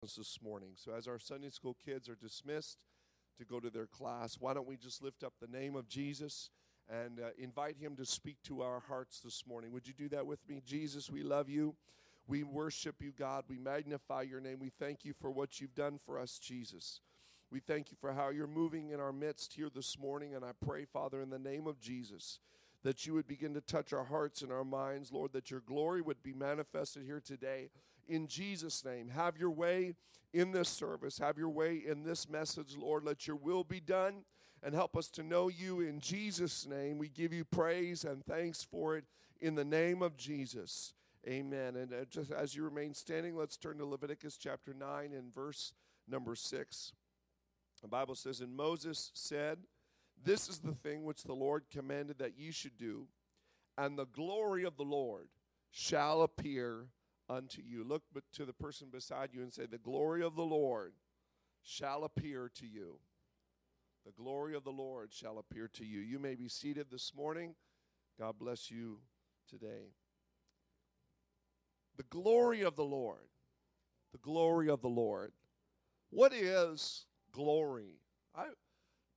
this morning. So, as our Sunday school kids are dismissed to go to their class, why don't we just lift up the name of Jesus and uh, invite him to speak to our hearts this morning? Would you do that with me? Jesus, we love you. We worship you, God. We magnify your name. We thank you for what you've done for us, Jesus. We thank you for how you're moving in our midst here this morning. And I pray, Father, in the name of Jesus, that you would begin to touch our hearts and our minds, Lord, that your glory would be manifested here today in Jesus' name. Have your way in this service. Have your way in this message, Lord. Let your will be done and help us to know you in Jesus' name. We give you praise and thanks for it in the name of Jesus. Amen. And uh, just as you remain standing, let's turn to Leviticus chapter 9 and verse number 6. The Bible says, And Moses said, This is the thing which the Lord commanded that ye should do, and the glory of the Lord shall appear unto you. Look to the person beside you and say, The glory of the Lord shall appear to you. The glory of the Lord shall appear to you. You may be seated this morning. God bless you today. The glory of the Lord. The glory of the Lord. What is glory? I,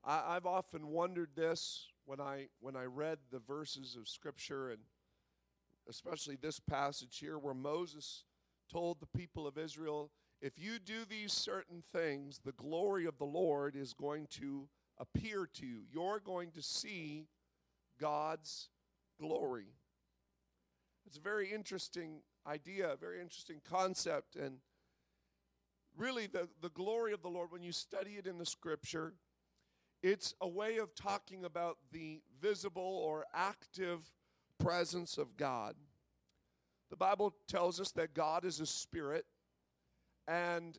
I have often wondered this when I when I read the verses of Scripture and especially this passage here where Moses told the people of Israel, if you do these certain things, the glory of the Lord is going to appear to you. You're going to see God's glory. It's a very interesting idea, a very interesting concept. And really, the, the glory of the Lord, when you study it in the scripture, it's a way of talking about the visible or active presence of God. The Bible tells us that God is a spirit and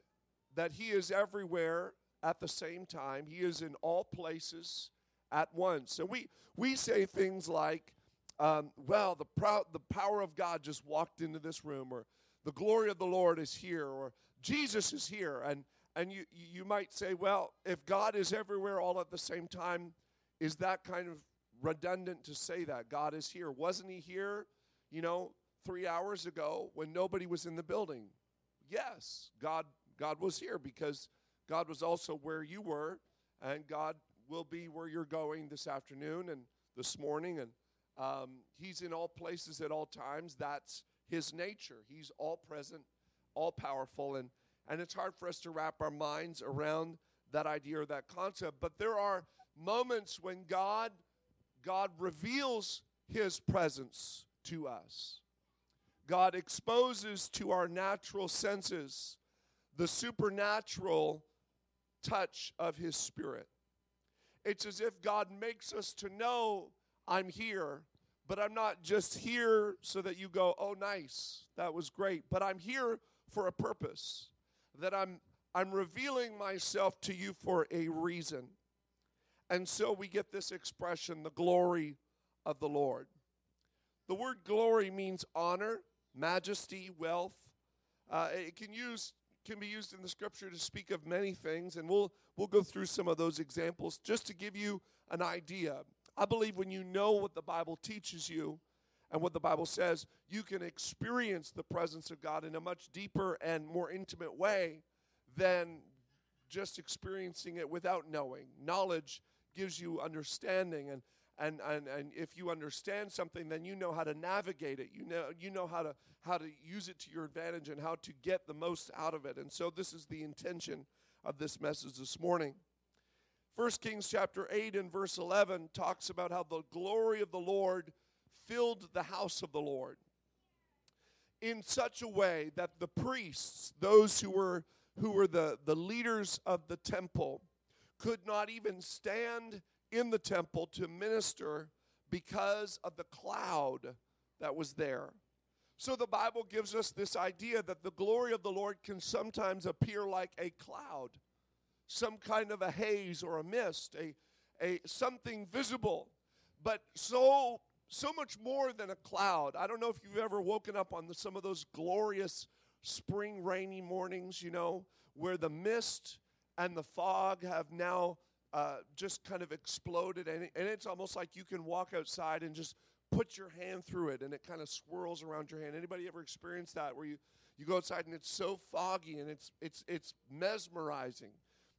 that He is everywhere at the same time. He is in all places at once. And we, we say things like, um, well, the, proud, the power of God just walked into this room, or the glory of the Lord is here, or Jesus is here. And, and you, you might say, well, if God is everywhere all at the same time, is that kind of redundant to say that. God is here. Wasn't He here, you know, three hours ago when nobody was in the building? Yes, God, God was here because God was also where you were, and God will be where you're going this afternoon and this morning. And um, He's in all places at all times. That's His nature. He's all present, all powerful. And, and it's hard for us to wrap our minds around that idea or that concept. But there are moments when God God reveals his presence to us. God exposes to our natural senses the supernatural touch of his spirit. It's as if God makes us to know I'm here, but I'm not just here so that you go, "Oh nice, that was great," but I'm here for a purpose. That I'm I'm revealing myself to you for a reason. And so we get this expression, the glory of the Lord. The word glory means honor, majesty, wealth. Uh, it can use can be used in the scripture to speak of many things, and we'll we'll go through some of those examples just to give you an idea. I believe when you know what the Bible teaches you and what the Bible says, you can experience the presence of God in a much deeper and more intimate way than just experiencing it without knowing. Knowledge gives you understanding and and, and, and if you understand something then you know how to navigate it. You know you know how to how to use it to your advantage and how to get the most out of it. And so this is the intention of this message this morning. First Kings chapter 8 and verse 11 talks about how the glory of the Lord filled the house of the Lord in such a way that the priests those who were who were the, the leaders of the temple could not even stand in the temple to minister because of the cloud that was there. So the Bible gives us this idea that the glory of the Lord can sometimes appear like a cloud, some kind of a haze or a mist, a, a something visible, but so so much more than a cloud. I don't know if you've ever woken up on the, some of those glorious spring rainy mornings, you know, where the mist and the fog have now uh, just kind of exploded, and, and it's almost like you can walk outside and just put your hand through it, and it kind of swirls around your hand. Anybody ever experienced that where you you go outside and it's so foggy and it's it's it's mesmerizing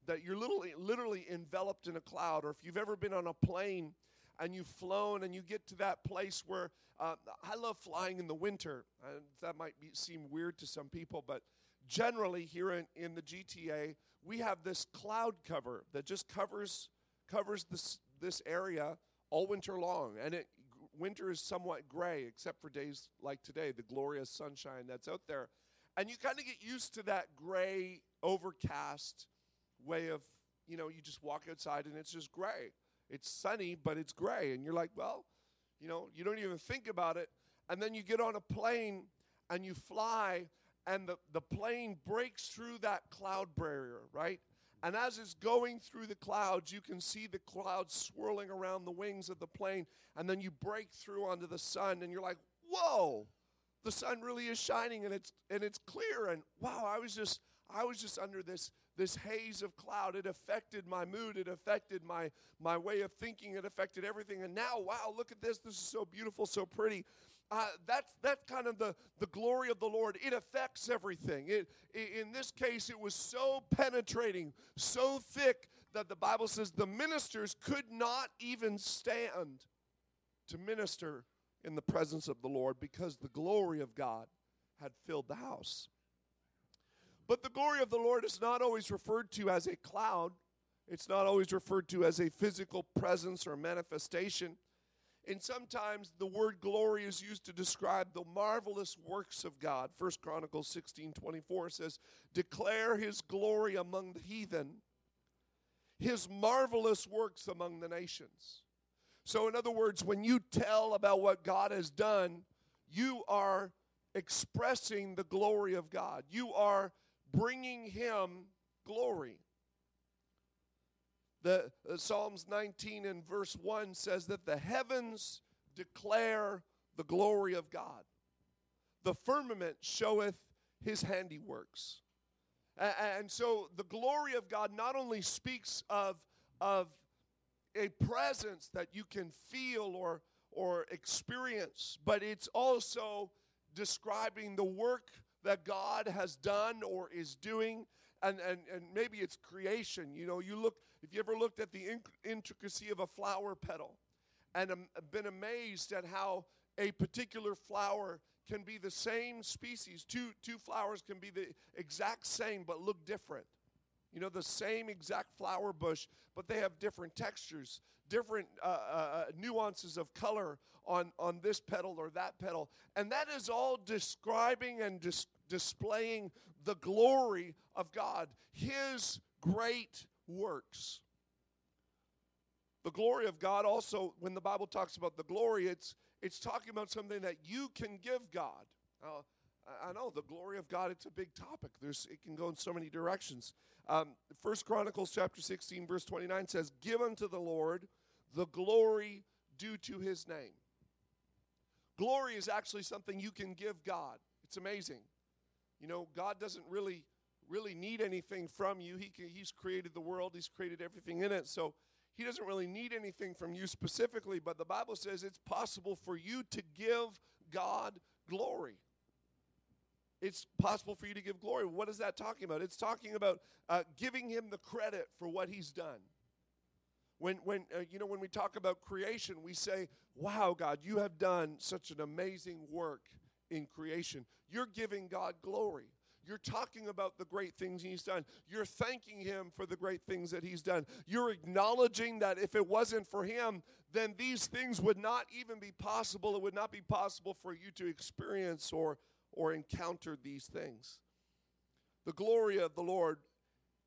that you're literally literally enveloped in a cloud. Or if you've ever been on a plane and you've flown and you get to that place where uh, I love flying in the winter. And that might be, seem weird to some people, but generally here in, in the GTA, we have this cloud cover that just covers covers this this area all winter long, and it winter is somewhat gray except for days like today, the glorious sunshine that's out there, and you kind of get used to that gray, overcast way of you know you just walk outside and it's just gray. It's sunny, but it's gray, and you're like, well, you know, you don't even think about it, and then you get on a plane and you fly and the, the plane breaks through that cloud barrier, right? And as it's going through the clouds, you can see the clouds swirling around the wings of the plane, and then you break through onto the sun, and you're like, whoa, the sun really is shining and it's and it's clear. And wow, I was just I was just under this this haze of cloud. It affected my mood, it affected my my way of thinking, it affected everything. And now, wow, look at this. This is so beautiful, so pretty. Uh, that's that's kind of the, the glory of the Lord. It affects everything. It, in this case, it was so penetrating, so thick that the Bible says the ministers could not even stand to minister in the presence of the Lord because the glory of God had filled the house. But the glory of the Lord is not always referred to as a cloud. It's not always referred to as a physical presence or manifestation. And sometimes the word glory is used to describe the marvelous works of God. First Chronicles 16 24 says, Declare his glory among the heathen, his marvelous works among the nations. So, in other words, when you tell about what God has done, you are expressing the glory of God. You are bringing him glory. The uh, Psalms 19 and verse 1 says that the heavens declare the glory of God. The firmament showeth his handiworks. And so the glory of God not only speaks of, of a presence that you can feel or, or experience, but it's also describing the work that God has done or is doing and, and, and maybe it's creation. You know, you look, if you ever looked at the intricacy of a flower petal and been amazed at how a particular flower can be the same species, two, two flowers can be the exact same but look different. You know, the same exact flower bush, but they have different textures, different uh, uh, uh nuances of color on, on this petal or that petal. And that is all describing and dis- displaying the glory of God, His great works. The glory of God also, when the Bible talks about the glory, it's, it's talking about something that you can give God. Uh, I know the glory of God, it's a big topic. There's, it can go in so many directions. Um, First Chronicles chapter 16, verse 29 says, Give unto the Lord the glory due to his name. Glory is actually something you can give God. It's amazing. You know, God doesn't really really need anything from you. He can, he's created the world, he's created everything in it. So he doesn't really need anything from you specifically, but the Bible says it's possible for you to give God glory. It's possible for you to give glory. What is that talking about? It's talking about uh, giving him the credit for what he's done. When, when uh, you know, when we talk about creation, we say, "Wow, God, you have done such an amazing work in creation. You're giving God glory. You're talking about the great things He's done. You're thanking Him for the great things that He's done. You're acknowledging that if it wasn't for Him, then these things would not even be possible. It would not be possible for you to experience or, or encounter these things. The glory of the Lord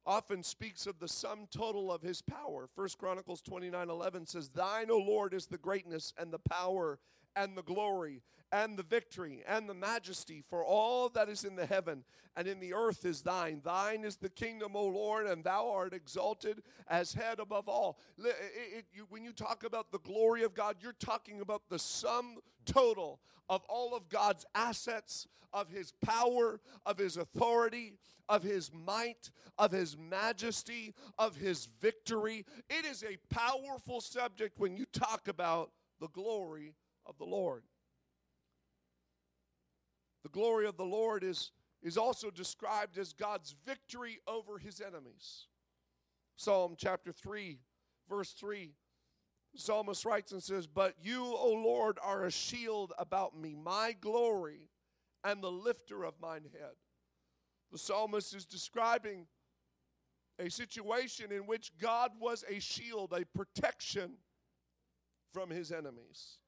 often speaks of the sum total of his power. First Chronicles 29 11 says, Thine, O Lord, is the greatness and the power and the glory and the victory and the majesty, for all that is in the heaven and in the earth is thine. Thine is the kingdom, O Lord, and thou art exalted as head above all. It, it, you, when you talk about the glory of God, you're talking about the sum total of all of God's assets, of his power, of his authority, of his might, of his majesty, of his victory. It is a powerful subject when you talk about the glory of the Lord. The glory of the Lord is, is also described as God's victory over his enemies. Psalm chapter 3, verse 3. The psalmist writes and says, But you, O Lord, are a shield about me, my glory, and the lifter of mine head. The psalmist is describing a situation in which God was a shield, a protection from his enemies.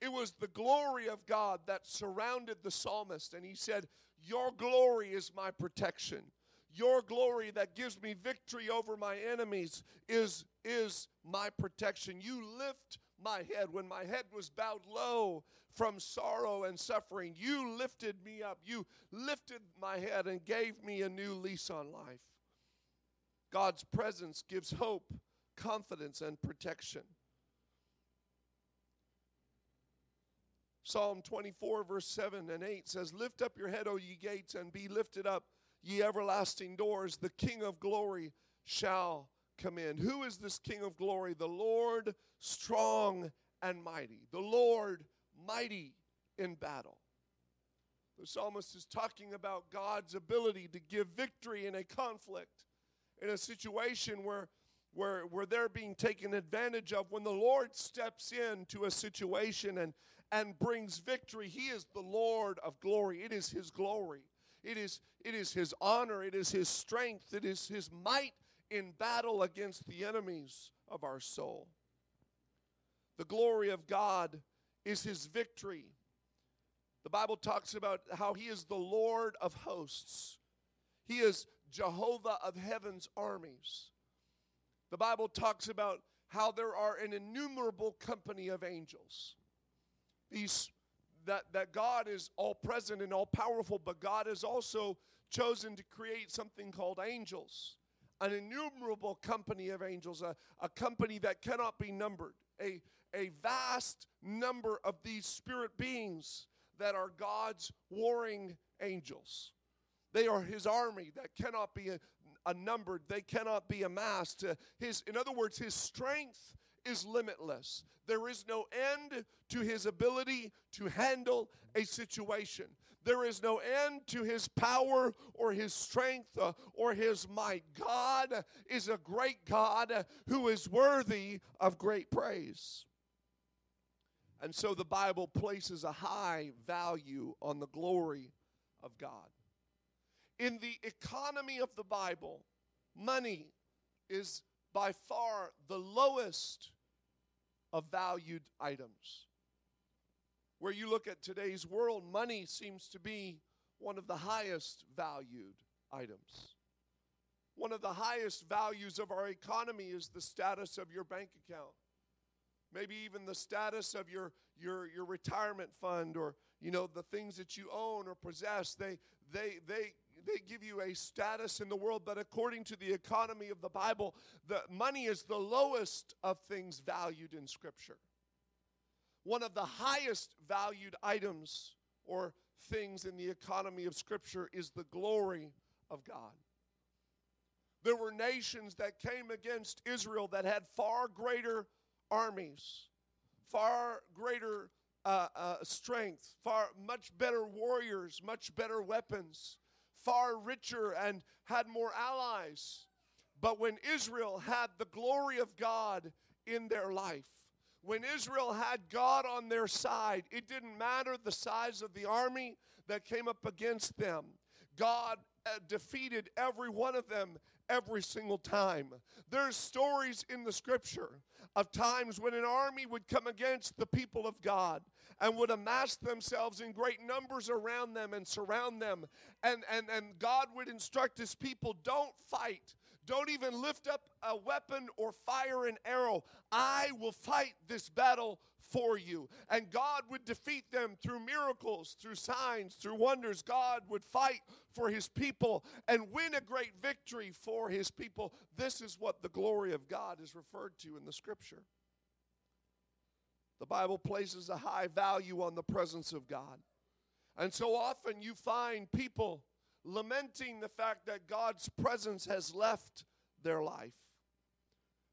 It was the glory of God that surrounded the psalmist, and he said, Your glory is my protection. Your glory that gives me victory over my enemies is, is my protection. You lift my head when my head was bowed low from sorrow and suffering. You lifted me up. You lifted my head and gave me a new lease on life. God's presence gives hope, confidence, and protection. Psalm 24, verse 7 and 8 says, Lift up your head, O ye gates, and be lifted up, ye everlasting doors. The King of glory shall come in. Who is this King of glory? The Lord strong and mighty. The Lord mighty in battle. The psalmist is talking about God's ability to give victory in a conflict, in a situation where, where, where they're being taken advantage of. When the Lord steps in to a situation and, and brings victory. He is the Lord of glory. It is His glory. It is, it is His honor. It is His strength. It is His might in battle against the enemies of our soul. The glory of God is His victory. The Bible talks about how He is the Lord of hosts, He is Jehovah of heaven's armies. The Bible talks about how there are an innumerable company of angels these that, that God is all present and all powerful, but God has also chosen to create something called angels, an innumerable company of angels, a, a company that cannot be numbered, a, a vast number of these spirit beings that are God's warring angels. They are his army that cannot be a, a numbered, they cannot be amassed. Uh, his, in other words, his strength is limitless. There is no end to his ability to handle a situation. There is no end to his power or his strength uh, or his might. God is a great God who is worthy of great praise. And so the Bible places a high value on the glory of God. In the economy of the Bible, money is by far the lowest of valued items. Where you look at today's world, money seems to be one of the highest valued items. One of the highest values of our economy is the status of your bank account. Maybe even the status of your, your, your retirement fund or you know the things that you own or possess. They, they, they, they give you a status in the world, but according to the economy of the Bible, the money is the lowest of things valued in Scripture. One of the highest valued items or things in the economy of Scripture is the glory of God. There were nations that came against Israel that had far greater armies, far greater uh, uh, strength, far much better warriors, much better weapons far richer and had more allies. But when Israel had the glory of God in their life, when Israel had God on their side, it didn't matter the size of the army that came up against them. God uh, defeated every one of them every single time. There's stories in the scripture of times when an army would come against the people of God and would amass themselves in great numbers around them and surround them. And, and, and God would instruct his people don't fight. Don't even lift up a weapon or fire an arrow. I will fight this battle for you. And God would defeat them through miracles, through signs, through wonders. God would fight for his people and win a great victory for his people. This is what the glory of God is referred to in the scripture. The Bible places a high value on the presence of God. And so often you find people lamenting the fact that God's presence has left their life.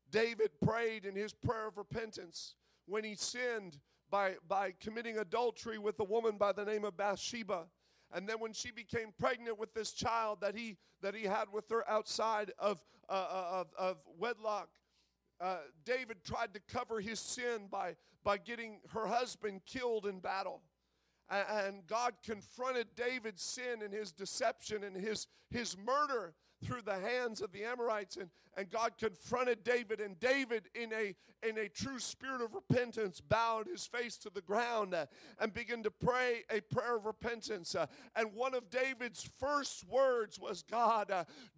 David prayed in his prayer of repentance when he sinned by, by committing adultery with a woman by the name of Bathsheba. and then when she became pregnant with this child that he that he had with her outside of uh, uh of, of wedlock, uh, David tried to cover his sin by by getting her husband killed in battle. And God confronted David's sin and his deception and his, his murder through the hands of the Amorites. And, and God confronted David. And David, in a, in a true spirit of repentance, bowed his face to the ground uh, and began to pray a prayer of repentance. Uh, and one of David's first words was God,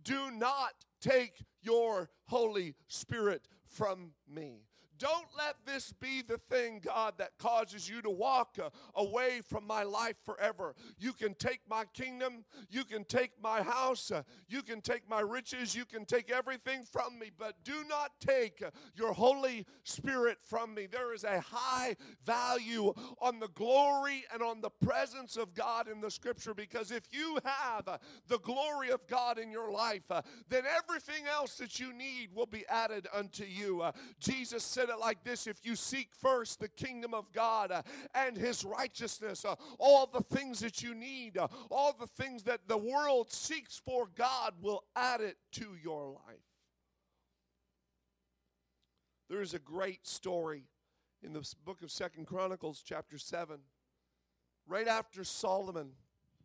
do not take your Holy Spirit from me. Don't let this be the thing, God, that causes you to walk uh, away from my life forever. You can take my kingdom, you can take my house, uh, you can take my riches, you can take everything from me, but do not take uh, your Holy Spirit from me. There is a high value on the glory and on the presence of God in the scripture because if you have the glory of God in your life, then everything else that you need will be added unto you. Jesus said, said it like this If you seek first the kingdom of God uh, and his righteousness, uh, all the things that you need, uh, all the things that the world seeks for, God will add it to your life. There is a great story in the book of Second Chronicles, chapter 7. Right after Solomon,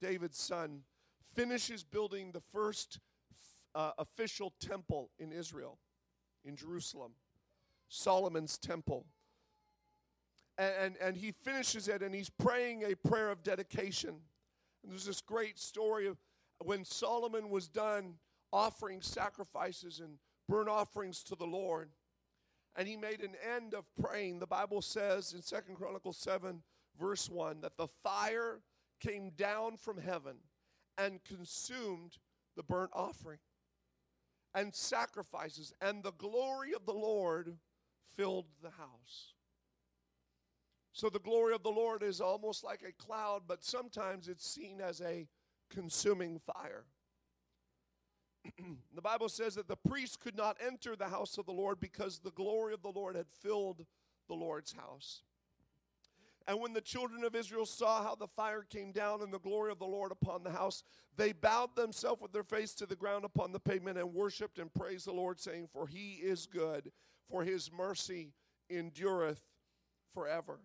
David's son, finishes building the first official temple in Israel, in Jerusalem. Solomon's temple. And, and, and, he finishes it and he's praying a prayer of dedication. And there's this great story of when Solomon was done offering sacrifices and burnt offerings to the Lord. And he made an end of praying. The Bible says in Second Chronicles 7, verse 1, that the fire came down from heaven and consumed the burnt offering and sacrifices, and the glory of the Lord filled the house. So the glory of the Lord is almost like a cloud, but sometimes it's seen as a consuming fire. the Bible says that the priest could not enter the house of the Lord because the glory of the Lord had filled the Lord's house. And when the children of Israel saw how the fire came down and the glory of the Lord upon the house, they bowed themselves with their face to the ground upon the pavement and worshiped and praised the Lord, saying, For he is good, for his mercy endureth forever.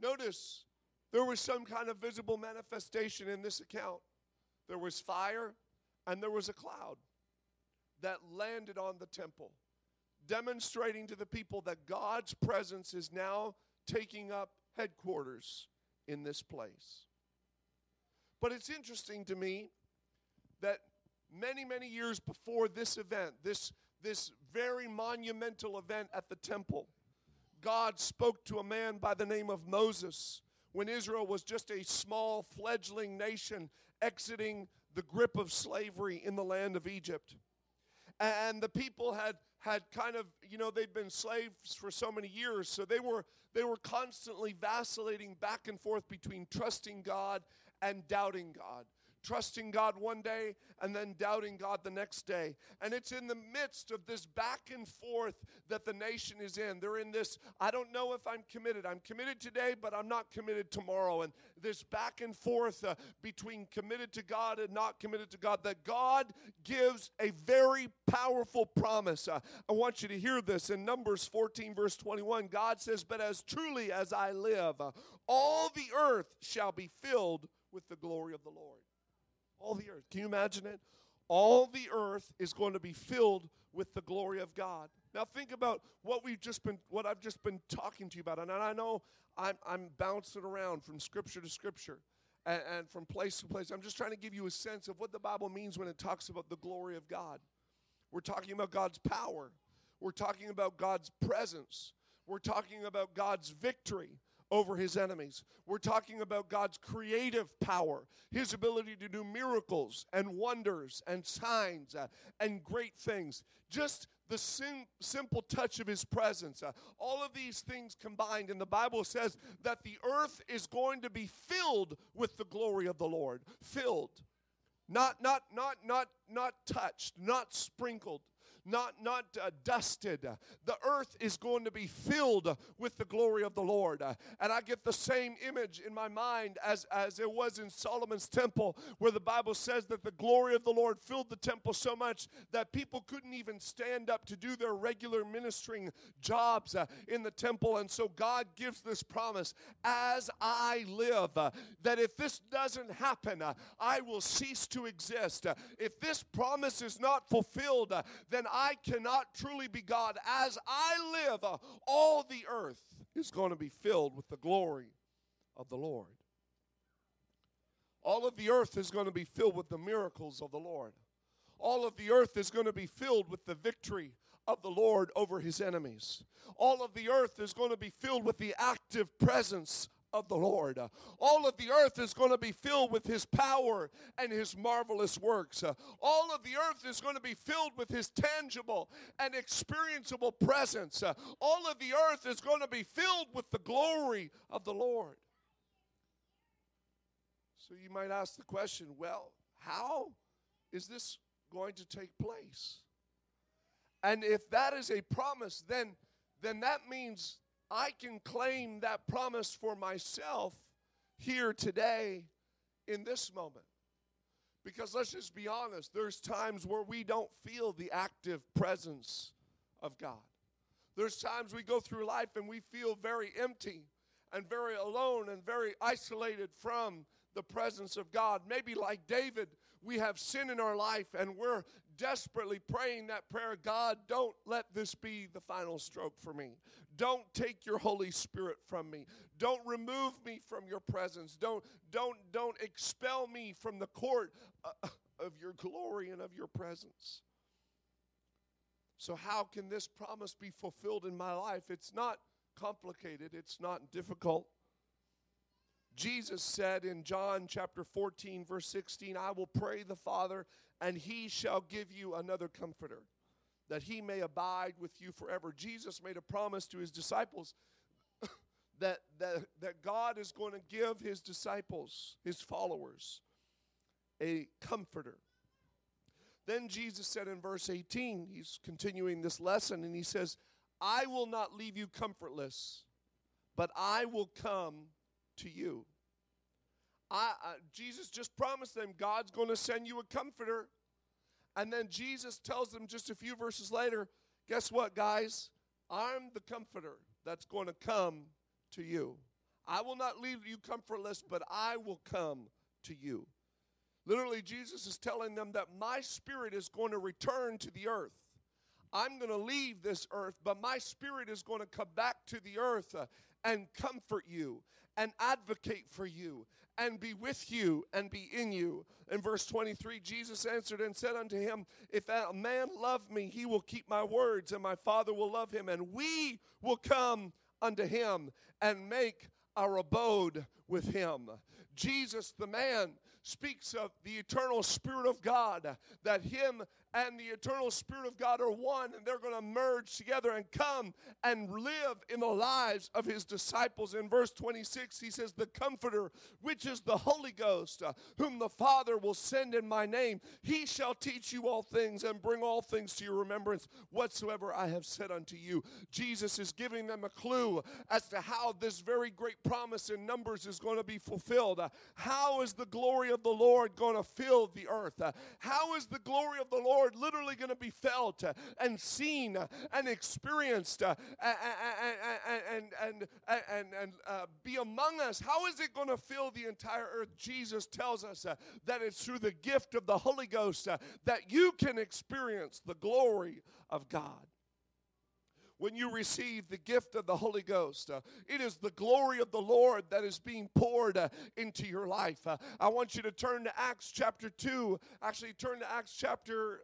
Notice there was some kind of visible manifestation in this account. There was fire and there was a cloud that landed on the temple, demonstrating to the people that God's presence is now taking up headquarters in this place. But it's interesting to me that many, many years before this event, this this very monumental event at the temple, God spoke to a man by the name of Moses when Israel was just a small fledgling nation exiting the grip of slavery in the land of Egypt. And the people had had kind of, you know, they'd been slaves for so many years, so they were they were constantly vacillating back and forth between trusting God and doubting God trusting God one day and then doubting God the next day. And it's in the midst of this back and forth that the nation is in. They're in this, I don't know if I'm committed. I'm committed today, but I'm not committed tomorrow. And this back and forth uh, between committed to God and not committed to God, that God gives a very powerful promise. Uh, I want you to hear this in Numbers 14, verse 21. God says, But as truly as I live, uh, all the earth shall be filled with the glory of the Lord. All the earth. Can you imagine it? All the earth is going to be filled with the glory of God. Now think about what we've just been what I've just been talking to you about. And I know I'm I'm bouncing around from scripture to scripture and, and from place to place. I'm just trying to give you a sense of what the Bible means when it talks about the glory of God. We're talking about God's power. We're talking about God's presence. We're talking about God's victory over his enemies. We're talking about God's creative power, his ability to do miracles and wonders and signs uh, and great things. Just the sim- simple touch of his presence. Uh, all of these things combined, and the Bible says that the earth is going to be filled with the glory of the Lord. Filled. Not, not, not, not, not touched, not sprinkled, not, not uh, dusted. The earth is going to be filled with the glory of the Lord. and I get the same image in my mind as, as it was in Solomon's temple, where the Bible says that the glory of the Lord filled the temple so much that people couldn't even stand up to do their regular ministering jobs uh, in the temple. And so God gives this promise as I live, uh, that if this doesn't happen, uh, I will cease to exist. If this promise is not fulfilled, uh, then I cannot truly be God. As I live, uh, all the earth is going to be filled with the glory of the Lord. All of the earth is going to be filled with the miracles of the Lord. All of the earth is going to be filled with the victory of the Lord over his enemies. All of the earth is going to be filled with the active presence of the Lord. All of the earth is going to be filled with His power and His marvelous works. All of the earth is going to be filled with His tangible and experienceable presence. All of the earth is going to be filled with the glory of the Lord. So you might ask the question well, how is this going to take place? And if that is a promise, then, then that means I can claim that promise for myself here today in this moment. Because let's just be honest, there's times where we don't feel the active presence of God. There's times we go through life and we feel very empty and very alone and very isolated from the presence of God. Maybe like David, we have sin in our life and we're desperately praying that prayer God, don't let this be the final stroke for me. Don't take your Holy Spirit from me. Don't remove me from your presence. Don't, don't, don't expel me from the court uh, of your glory and of your presence. So, how can this promise be fulfilled in my life? It's not complicated, it's not difficult. Jesus said in John chapter 14, verse 16, I will pray the Father, and he shall give you another comforter, that he may abide with you forever. Jesus made a promise to his disciples that, that, that God is going to give his disciples, his followers, a comforter. Then Jesus said in verse 18, he's continuing this lesson, and he says, I will not leave you comfortless, but I will come to you. I, uh, Jesus just promised them God's going to send you a comforter. And then Jesus tells them just a few verses later, guess what, guys? I'm the comforter that's going to come to you. I will not leave you comfortless, but I will come to you. Literally, Jesus is telling them that my spirit is going to return to the earth. I'm going to leave this earth, but my spirit is going to come back to the earth uh, and comfort you and advocate for you and be with you and be in you. In verse 23, Jesus answered and said unto him, If a man love me, he will keep my words, and my Father will love him, and we will come unto him and make our abode with him. Jesus, the man, speaks of the eternal Spirit of God, that him and the eternal Spirit of God are one, and they're going to merge together and come and live in the lives of his disciples. In verse 26, he says, The Comforter, which is the Holy Ghost, uh, whom the Father will send in my name, he shall teach you all things and bring all things to your remembrance whatsoever I have said unto you. Jesus is giving them a clue as to how this very great promise in Numbers is going to be fulfilled. Uh, how is the glory of the Lord going to fill the earth? Uh, how is the glory of the Lord? Literally going to be felt uh, and seen uh, and experienced uh, and, and, and, and, and uh, be among us. How is it going to fill the entire earth? Jesus tells us uh, that it's through the gift of the Holy Ghost uh, that you can experience the glory of God when you receive the gift of the Holy Ghost. Uh, it is the glory of the Lord that is being poured uh, into your life. Uh, I want you to turn to Acts chapter 2. Actually, turn to Acts chapter.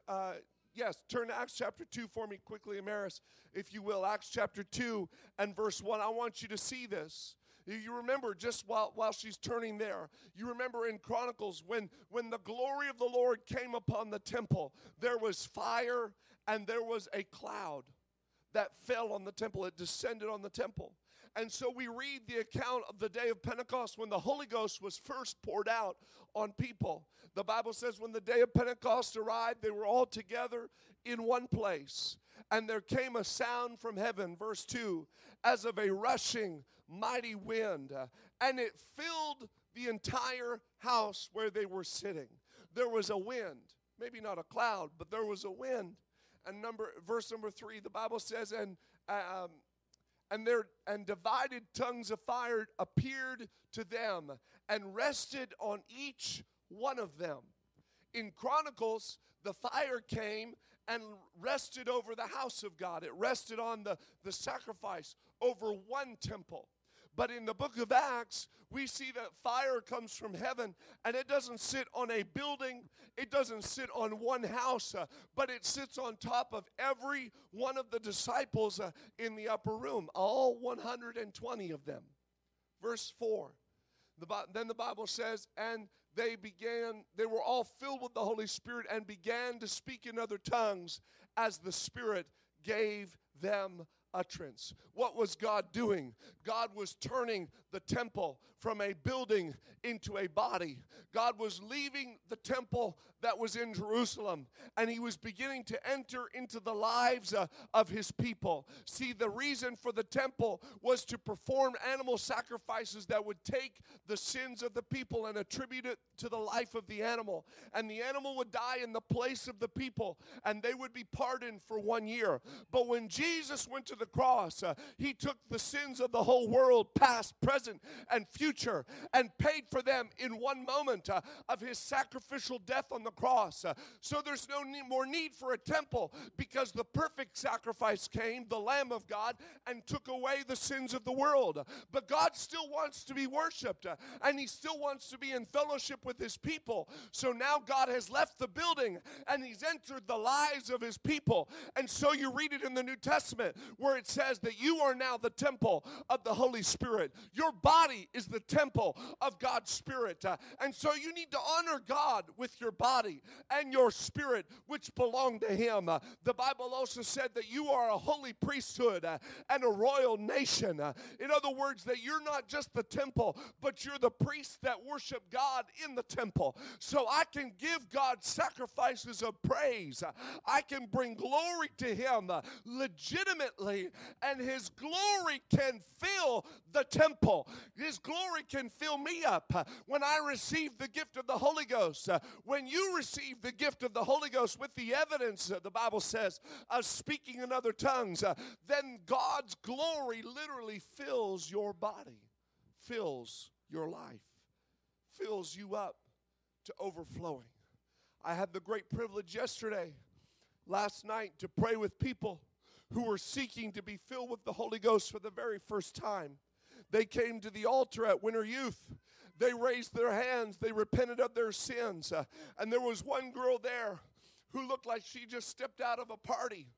Yes, turn to Acts chapter 2 for me quickly, Amaris, if you will. Acts chapter 2 and verse 1. I want you to see this. You remember just while, while she's turning there, you remember in Chronicles when, when the glory of the Lord came upon the temple, there was fire and there was a cloud that fell on the temple. It descended on the temple. And so we read the account of the day of Pentecost when the Holy Ghost was first poured out on people. The Bible says when the day of Pentecost arrived, they were all together in one place. And there came a sound from heaven, verse 2, as of a rushing mighty wind, and it filled the entire house where they were sitting. There was a wind, maybe not a cloud, but there was a wind. And number verse number 3, the Bible says and um, and there and divided tongues of fire appeared to them and rested on each one of them. In Chronicles, the fire came and rested over the house of God. It rested on the, the sacrifice over one temple. But in the book of Acts, we see that fire comes from heaven and it doesn't sit on a building, it doesn't sit on one house, uh, but it sits on top of every one of the disciples uh, in the upper room, all 120 of them. Verse 4. The, then the Bible says, and they began, they were all filled with the Holy Spirit and began to speak in other tongues as the Spirit gave them utterance. What was God doing? God was turning the temple from a building into a body. God was leaving the temple that was in Jerusalem and he was beginning to enter into the lives uh, of his people. See, the reason for the temple was to perform animal sacrifices that would take the sins of the people and attribute it to the life of the animal. And the animal would die in the place of the people and they would be pardoned for one year. But when Jesus went to the cross, uh, he took the sins of the whole world, past, present, and future, and paid for them in one moment uh, of his sacrificial death on the cross. Uh, so there's no more need for a temple because the perfect sacrifice came, the Lamb of God, and took away the sins of the world. But God still wants to be worshiped, and he still wants to be in fellowship with his people. So now God has left the building and he's entered the lives of his people. And so you read it in the New Testament where it says that you are now the temple of the Holy Spirit. Your body is the temple of God's Spirit. Uh, and so you need to honor God with your body and your spirit, which belong to Him. Uh, the Bible also said that you are a holy priesthood uh, and a royal nation. Uh, in other words, that you're not just the temple, but you're the priests that worship God in the temple. So I can give God sacrifices of praise. I can bring glory to Him uh, and His glory can fill the temple. His glory can fill me up. When I receive the gift of the Holy Ghost, when you receive the gift of the Holy Ghost with the evidence, the Bible says, of speaking in other tongues, then God's glory literally fills your body, fills your life, fills you up to overflowing. I had the great privilege yesterday, last night, to pray with people who were seeking to be filled with the Holy Ghost for the very first time. They came to the altar at Winter Youth. They raised their hands. They repented of their sins. Uh, and there was one girl there who looked like she just stepped out of a party.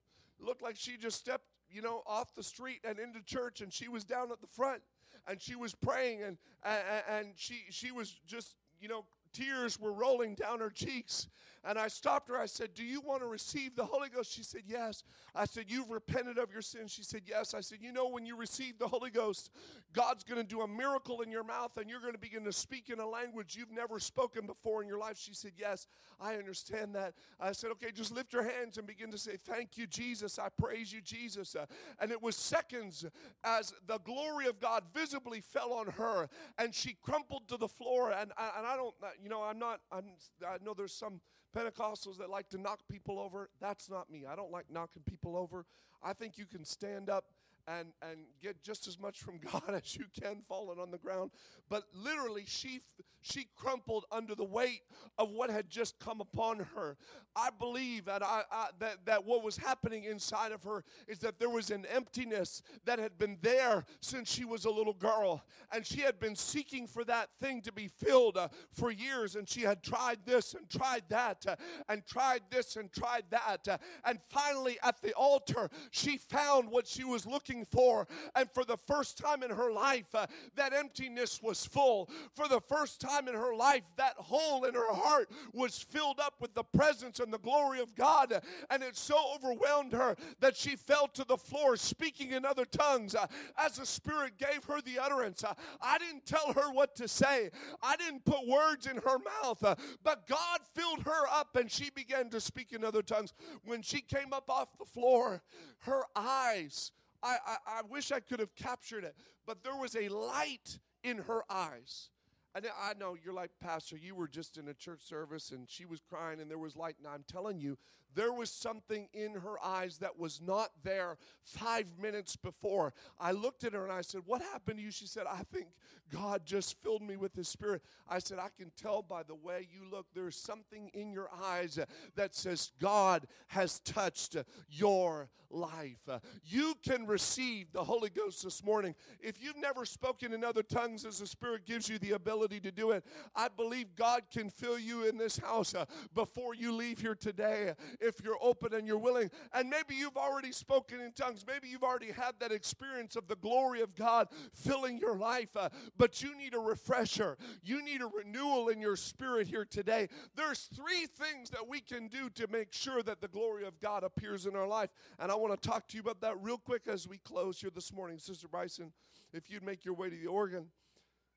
Looked like she just stepped, you know, off the street and into church. And she was down at the front and she was praying and, and, and she, she was just, you know, tears were rolling down her cheeks. And I stopped her. I said, Do you want to receive the Holy Ghost? She said, Yes. I said, You've repented of your sins? She said, Yes. I said, You know, when you receive the Holy Ghost, God's going to do a miracle in your mouth and you're going to begin to speak in a language you've never spoken before in your life. She said, Yes, I understand that. I said, Okay, just lift your hands and begin to say, Thank you, Jesus. I praise you, Jesus. Uh, and it was seconds as the glory of God visibly fell on her and she crumpled to the floor. And, and I don't, you know, I'm not, I'm, I know there's some Pentecostals that like to knock people over. That's not me. I don't like knocking people over. I think you can stand up and, and get just as much from God as you can falling on the ground. But literally, she, she crumpled under the weight of what had just come upon her. I believe that, I, I, that, that what was happening inside of her is that there was an emptiness that had been there since she was a little girl. And she had been seeking for that thing to be filled uh, for years. And she had tried this and tried that uh, and tried this and tried that. Uh, and finally, at the altar, she found what she was looking looking for. And for the first time in her life, uh, that emptiness was full. For the first time in her life, that hole in her heart was filled up with the presence and the glory of God. And it so overwhelmed her that she fell to the floor speaking in other tongues uh, as the Spirit gave her the utterance. Uh, I didn't tell her what to say, I didn't put words in her mouth, uh, but God filled her up and she began to speak in other tongues. When she came up off the floor, her eyes, I, I, I wish I could have captured it, but there was a light in her eyes. And I know you're like, Pastor, you were just in a church service and she was crying and there was light. And I'm telling you, there was something in her eyes that was not there five minutes before. I looked at her and I said, What happened to you? She said, I think God just filled me with His Spirit. I said, I can tell by the way you look, there's something in your eyes that says God has touched your life. You can receive the Holy Ghost this morning. If you've never spoken in other tongues as the Spirit gives you the ability to do it, I believe God can fill you in this house before you leave here today if you're open and you're willing. And maybe you've already spoken in tongues. Maybe you've already had that experience of the glory of God filling your life, uh, but you need a refresher. You need a renewal in your spirit here today. There's three things that we can do to make sure that the glory of God appears in our life. And I want to talk to you about that real quick as we close here this morning. Sister Bryson, if you'd make your way to the organ.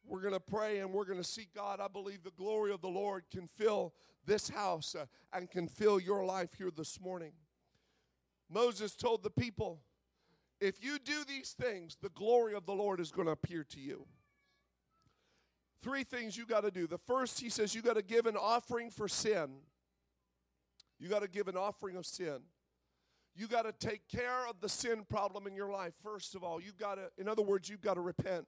We're going to pray and we're going to seek God. I believe the glory of the Lord can fill this house uh, and can fill your life here this morning. Moses told the people, if you do these things, the glory of the Lord is going to appear to you. Three things you got to do. The first, he says, you got to give an offering for sin. You got to give an offering of sin. You got to take care of the sin problem in your life. First of all, you got to, in other words, you've got to repent.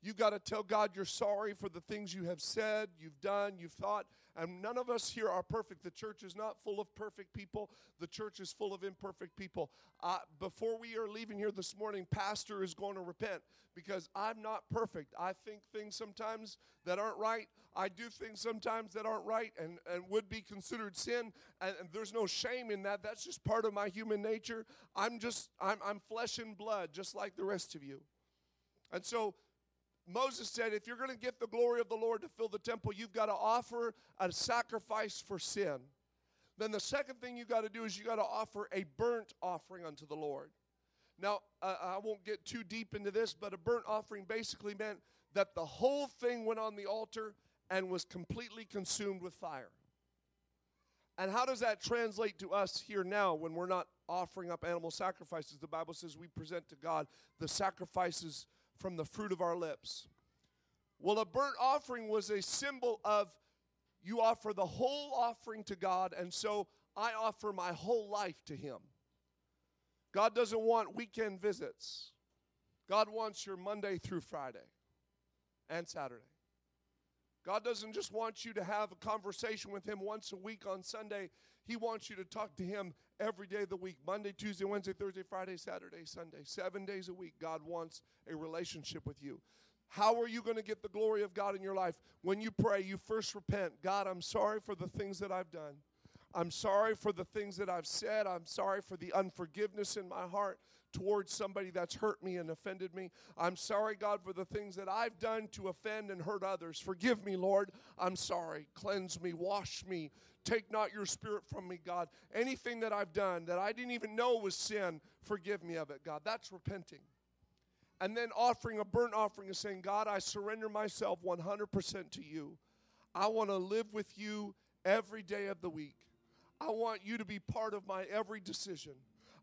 You got to tell God you're sorry for the things you have said, you've done, you've thought. And none of us here are perfect. The church is not full of perfect people, the church is full of imperfect people. Uh, before we are leaving here this morning, Pastor is going to repent because I'm not perfect. I think things sometimes that aren't right. I do things sometimes that aren't right and, and would be considered sin. And, and there's no shame in that. That's just part of my human nature. I'm just, I'm, I'm flesh and blood, just like the rest of you. And so Moses said, if you're going to get the glory of the Lord to fill the temple, you've got to offer a sacrifice for sin. Then the second thing you've got to do is you've got to offer a burnt offering unto the Lord. Now, uh, I won't get too deep into this, but a burnt offering basically meant that the whole thing went on the altar and was completely consumed with fire. And how does that translate to us here now when we're not offering up animal sacrifices? The Bible says we present to God the sacrifices from the fruit of our lips. Well, a burnt offering was a symbol of you offer the whole offering to God, and so I offer my whole life to Him. God doesn't want weekend visits, God wants your Monday through Friday and Saturday. God doesn't just want you to have a conversation with Him once a week on Sunday. He wants you to talk to Him every day of the week Monday, Tuesday, Wednesday, Thursday, Friday, Saturday, Sunday. Seven days a week, God wants a relationship with you. How are you going to get the glory of God in your life? When you pray, you first repent. God, I'm sorry for the things that I've done. I'm sorry for the things that I've said. I'm sorry for the unforgiveness in my heart towards somebody that's hurt me and offended me. I'm sorry, God, for the things that I've done to offend and hurt others. Forgive me, Lord. I'm sorry. Cleanse me, wash me. Take not your spirit from me, God. Anything that I've done that I didn't even know was sin, forgive me of it, God. That's repenting. And then offering a burnt offering and saying, God, I surrender myself 100% to you. I want to live with you every day of the week. I want you to be part of my every decision.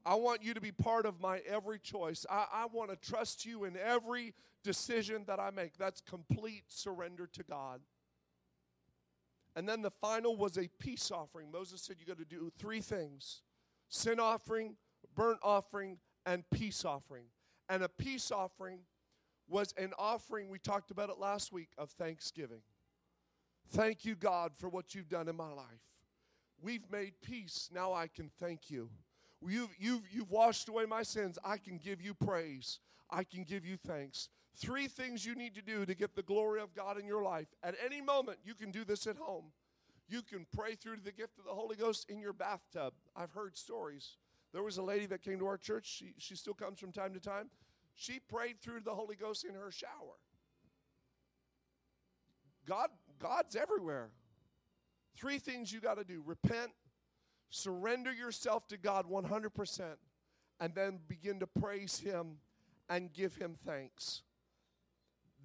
I want you to be part of my every choice. I, I want to trust you in every decision that I make. That's complete surrender to God. And then the final was a peace offering. Moses said you got to do three things sin offering, burnt offering, and peace offering. And a peace offering was an offering, we talked about it last week, of thanksgiving. Thank you, God, for what you've done in my life. We've made peace. Now I can thank you. You've, you've, you've washed away my sins. I can give you praise. I can give you thanks. Three things you need to do to get the glory of God in your life. At any moment, you can do this at home. You can pray through the gift of the Holy Ghost in your bathtub. I've heard stories There was a lady that came to our church. She, she still comes from time to time. She prayed through the Holy Ghost in her shower. God, God's everywhere. Three things you got to do repent, surrender yourself to God 100%, and then begin to praise Him and give Him thanks.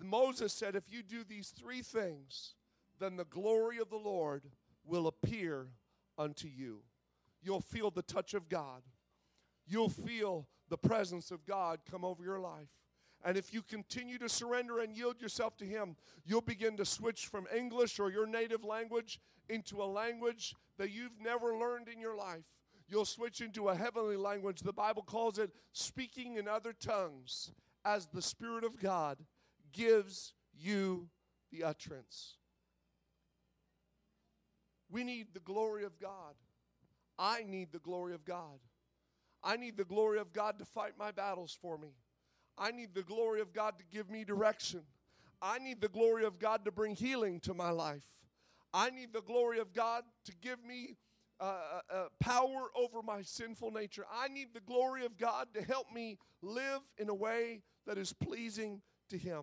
Moses said, If you do these three things, then the glory of the Lord will appear unto you. You'll feel the touch of God, you'll feel the presence of God come over your life. And if you continue to surrender and yield yourself to Him, you'll begin to switch from English or your native language into a language that you've never learned in your life. You'll switch into a heavenly language. The Bible calls it speaking in other tongues as the Spirit of God gives you the utterance. We need the glory of God. I need the glory of God. I need the glory of God to fight my battles for me. I need the glory of God to give me direction. I need the glory of God to bring healing to my life. I need the glory of God to give me uh, uh, uh, power over my sinful nature. I need the glory of God to help me live in a way that is pleasing to Him.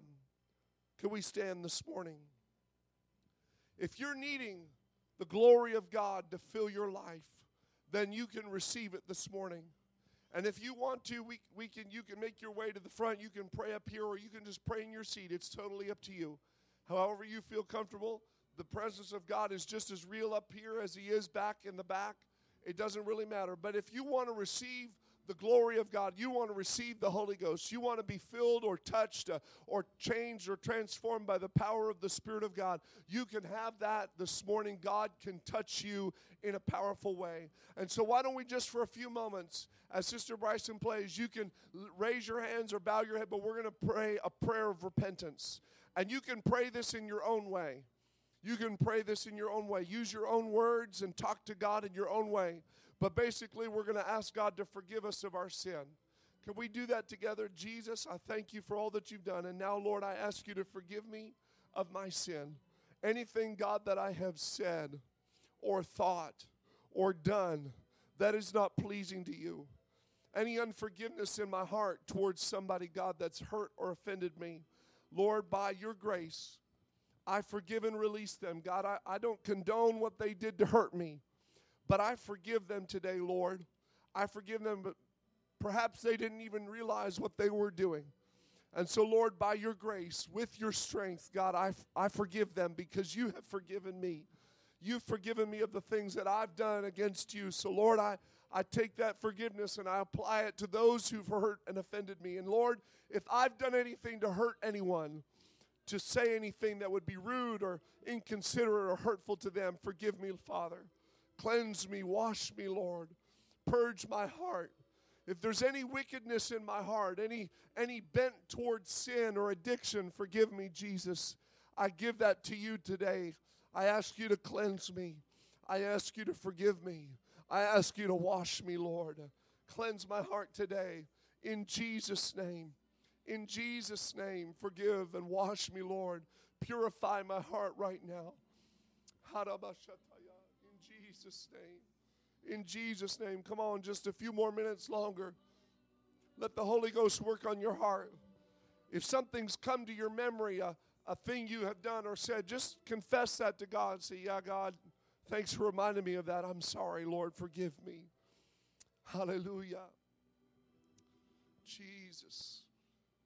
Can we stand this morning? If you're needing the glory of God to fill your life, then you can receive it this morning. And if you want to, we, we can you can make your way to the front. You can pray up here or you can just pray in your seat. It's totally up to you. However you feel comfortable. The presence of God is just as real up here as he is back in the back. It doesn't really matter. But if you want to receive the glory of God, you want to receive the Holy Ghost, you want to be filled or touched uh, or changed or transformed by the power of the Spirit of God, you can have that this morning. God can touch you in a powerful way. And so, why don't we just for a few moments, as Sister Bryson plays, you can raise your hands or bow your head, but we're going to pray a prayer of repentance. And you can pray this in your own way. You can pray this in your own way. Use your own words and talk to God in your own way. But basically, we're going to ask God to forgive us of our sin. Can we do that together? Jesus, I thank you for all that you've done. And now, Lord, I ask you to forgive me of my sin. Anything, God, that I have said or thought or done that is not pleasing to you. Any unforgiveness in my heart towards somebody, God, that's hurt or offended me. Lord, by your grace, I forgive and release them. God, I, I don't condone what they did to hurt me. But I forgive them today, Lord. I forgive them, but perhaps they didn't even realize what they were doing. And so, Lord, by your grace, with your strength, God, I, I forgive them because you have forgiven me. You've forgiven me of the things that I've done against you. So, Lord, I, I take that forgiveness and I apply it to those who've hurt and offended me. And, Lord, if I've done anything to hurt anyone, to say anything that would be rude or inconsiderate or hurtful to them, forgive me, Father. Cleanse me, wash me, Lord. Purge my heart. If there's any wickedness in my heart, any, any bent towards sin or addiction, forgive me, Jesus. I give that to you today. I ask you to cleanse me. I ask you to forgive me. I ask you to wash me, Lord. Cleanse my heart today. In Jesus' name. In Jesus' name, forgive and wash me, Lord. Purify my heart right now. Jesus' name. In Jesus' name. Come on, just a few more minutes longer. Let the Holy Ghost work on your heart. If something's come to your memory, a, a thing you have done or said, just confess that to God. and Say, Yeah, God, thanks for reminding me of that. I'm sorry, Lord, forgive me. Hallelujah. Jesus,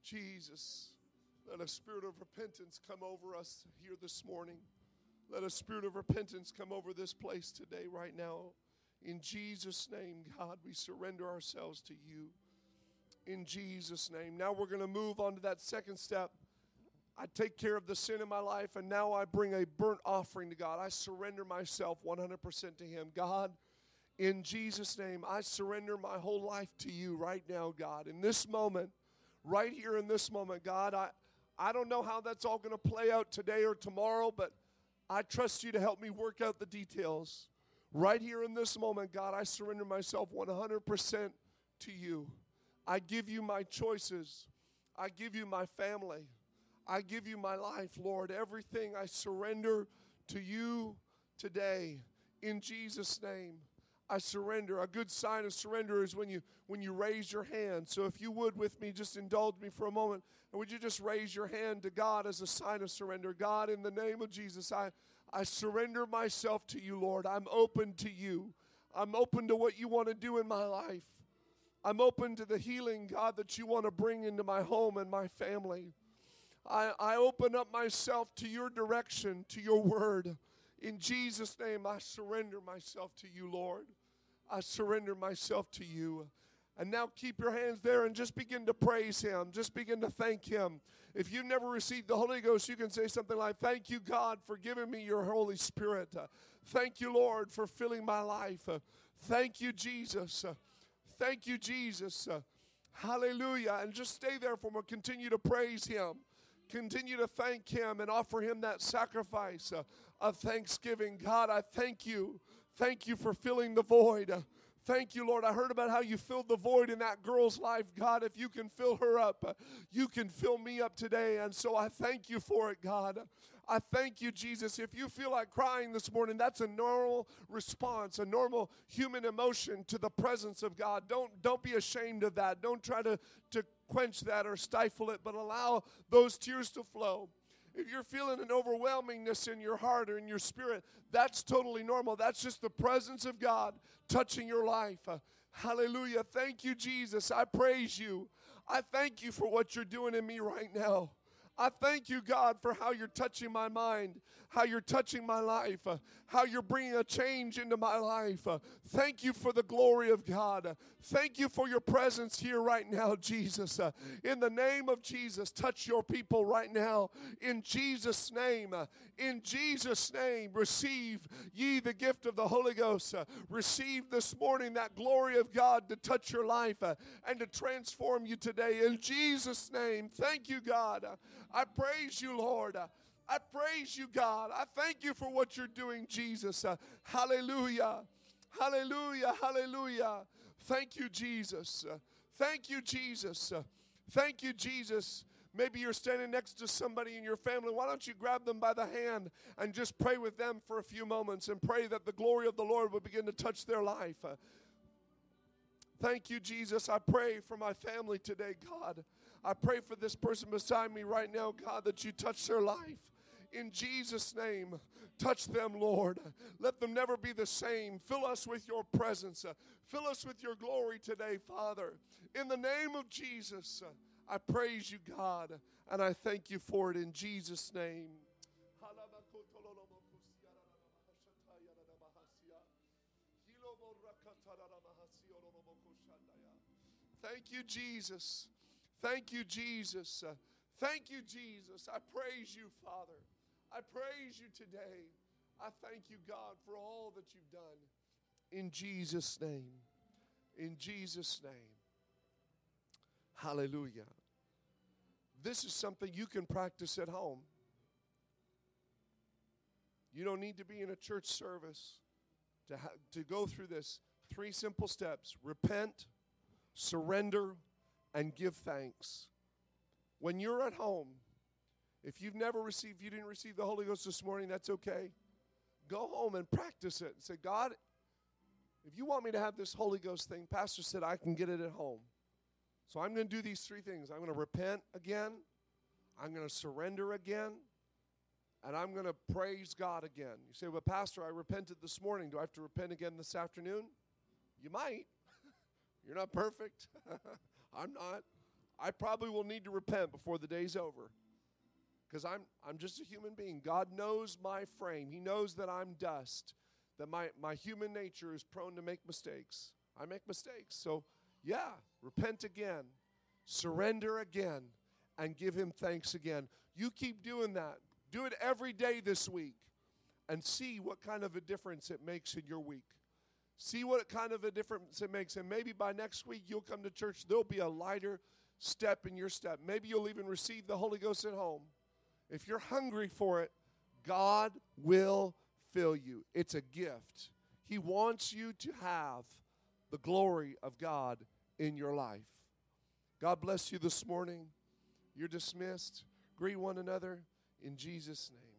Jesus, let a spirit of repentance come over us here this morning. Let a spirit of repentance come over this place today, right now. In Jesus' name, God, we surrender ourselves to you. In Jesus' name. Now we're going to move on to that second step. I take care of the sin in my life, and now I bring a burnt offering to God. I surrender myself 100% to Him. God, in Jesus' name, I surrender my whole life to you right now, God. In this moment, right here in this moment, God, I, I don't know how that's all going to play out today or tomorrow, but I trust you to help me work out the details. Right here in this moment, God, I surrender myself 100% to you. I give you my choices. I give you my family. I give you my life, Lord. Everything I surrender to you today in Jesus' name. I surrender. A good sign of surrender is when you when you raise your hand. So if you would with me, just indulge me for a moment. And would you just raise your hand to God as a sign of surrender? God, in the name of Jesus, I, I surrender myself to you, Lord. I'm open to you. I'm open to what you want to do in my life. I'm open to the healing, God, that you want to bring into my home and my family. I, I open up myself to your direction, to your word. In Jesus' name, I surrender myself to you, Lord. I surrender myself to you. And now keep your hands there and just begin to praise Him. Just begin to thank Him. If you've never received the Holy Ghost, you can say something like, Thank you, God, for giving me your Holy Spirit. Thank you, Lord, for filling my life. Thank you, Jesus. Thank you, Jesus. Hallelujah. And just stay there for a Continue to praise Him. Continue to thank Him and offer Him that sacrifice of thanksgiving. God, I thank you Thank you for filling the void. Thank you, Lord. I heard about how you filled the void in that girl's life. God, if you can fill her up, you can fill me up today. And so I thank you for it, God. I thank you, Jesus. If you feel like crying this morning, that's a normal response, a normal human emotion to the presence of God. Don't, don't be ashamed of that. Don't try to, to quench that or stifle it, but allow those tears to flow if you're feeling an overwhelmingness in your heart or in your spirit, that's totally normal. That's just the presence of God touching your life. Uh, hallelujah. Thank you, Jesus. I praise you. I thank you for what you're doing in me right now. I thank you, God, for how you're touching my mind, how you're touching my life, uh, how you're bringing a change into my life. Uh, thank you for the glory of God. Uh, thank you for your presence here right now, Jesus. In the name of Jesus, touch your people right now. In Jesus' name, in Jesus' name, receive ye the gift of the Holy Ghost. Receive this morning that glory of God to touch your life and to transform you today. In Jesus' name, thank you, God. I praise you, Lord. I praise you, God. I thank you for what you're doing, Jesus. Hallelujah. Hallelujah. Hallelujah. Thank you, Jesus. Thank you, Jesus. Thank you, Jesus. Maybe you're standing next to somebody in your family. Why don't you grab them by the hand and just pray with them for a few moments and pray that the glory of the Lord will begin to touch their life? Thank you, Jesus. I pray for my family today, God. I pray for this person beside me right now, God, that you touch their life. In Jesus' name, touch them, Lord. Let them never be the same. Fill us with your presence. Fill us with your glory today, Father. In the name of Jesus, I praise you, God, and I thank you for it in Jesus' name. Thank you, Jesus. Thank you, Jesus. Uh, thank you, Jesus. I praise you, Father. I praise you today. I thank you, God, for all that you've done. In Jesus' name. In Jesus' name. Hallelujah. This is something you can practice at home. You don't need to be in a church service to, ha- to go through this. Three simple steps repent, surrender, and give thanks. When you're at home, if you've never received, you didn't receive the Holy Ghost this morning, that's okay. Go home and practice it. Say, God, if you want me to have this Holy Ghost thing, Pastor said I can get it at home. So I'm going to do these three things. I'm going to repent again, I'm going to surrender again, and I'm going to praise God again. You say, Well, Pastor, I repented this morning. Do I have to repent again this afternoon? You might. You're not perfect. I'm not. I probably will need to repent before the day's over. Because I'm, I'm just a human being. God knows my frame. He knows that I'm dust, that my, my human nature is prone to make mistakes. I make mistakes. So, yeah, repent again, surrender again, and give Him thanks again. You keep doing that. Do it every day this week and see what kind of a difference it makes in your week. See what kind of a difference it makes. And maybe by next week, you'll come to church. There'll be a lighter step in your step. Maybe you'll even receive the Holy Ghost at home. If you're hungry for it, God will fill you. It's a gift. He wants you to have the glory of God in your life. God bless you this morning. You're dismissed. Greet one another in Jesus' name.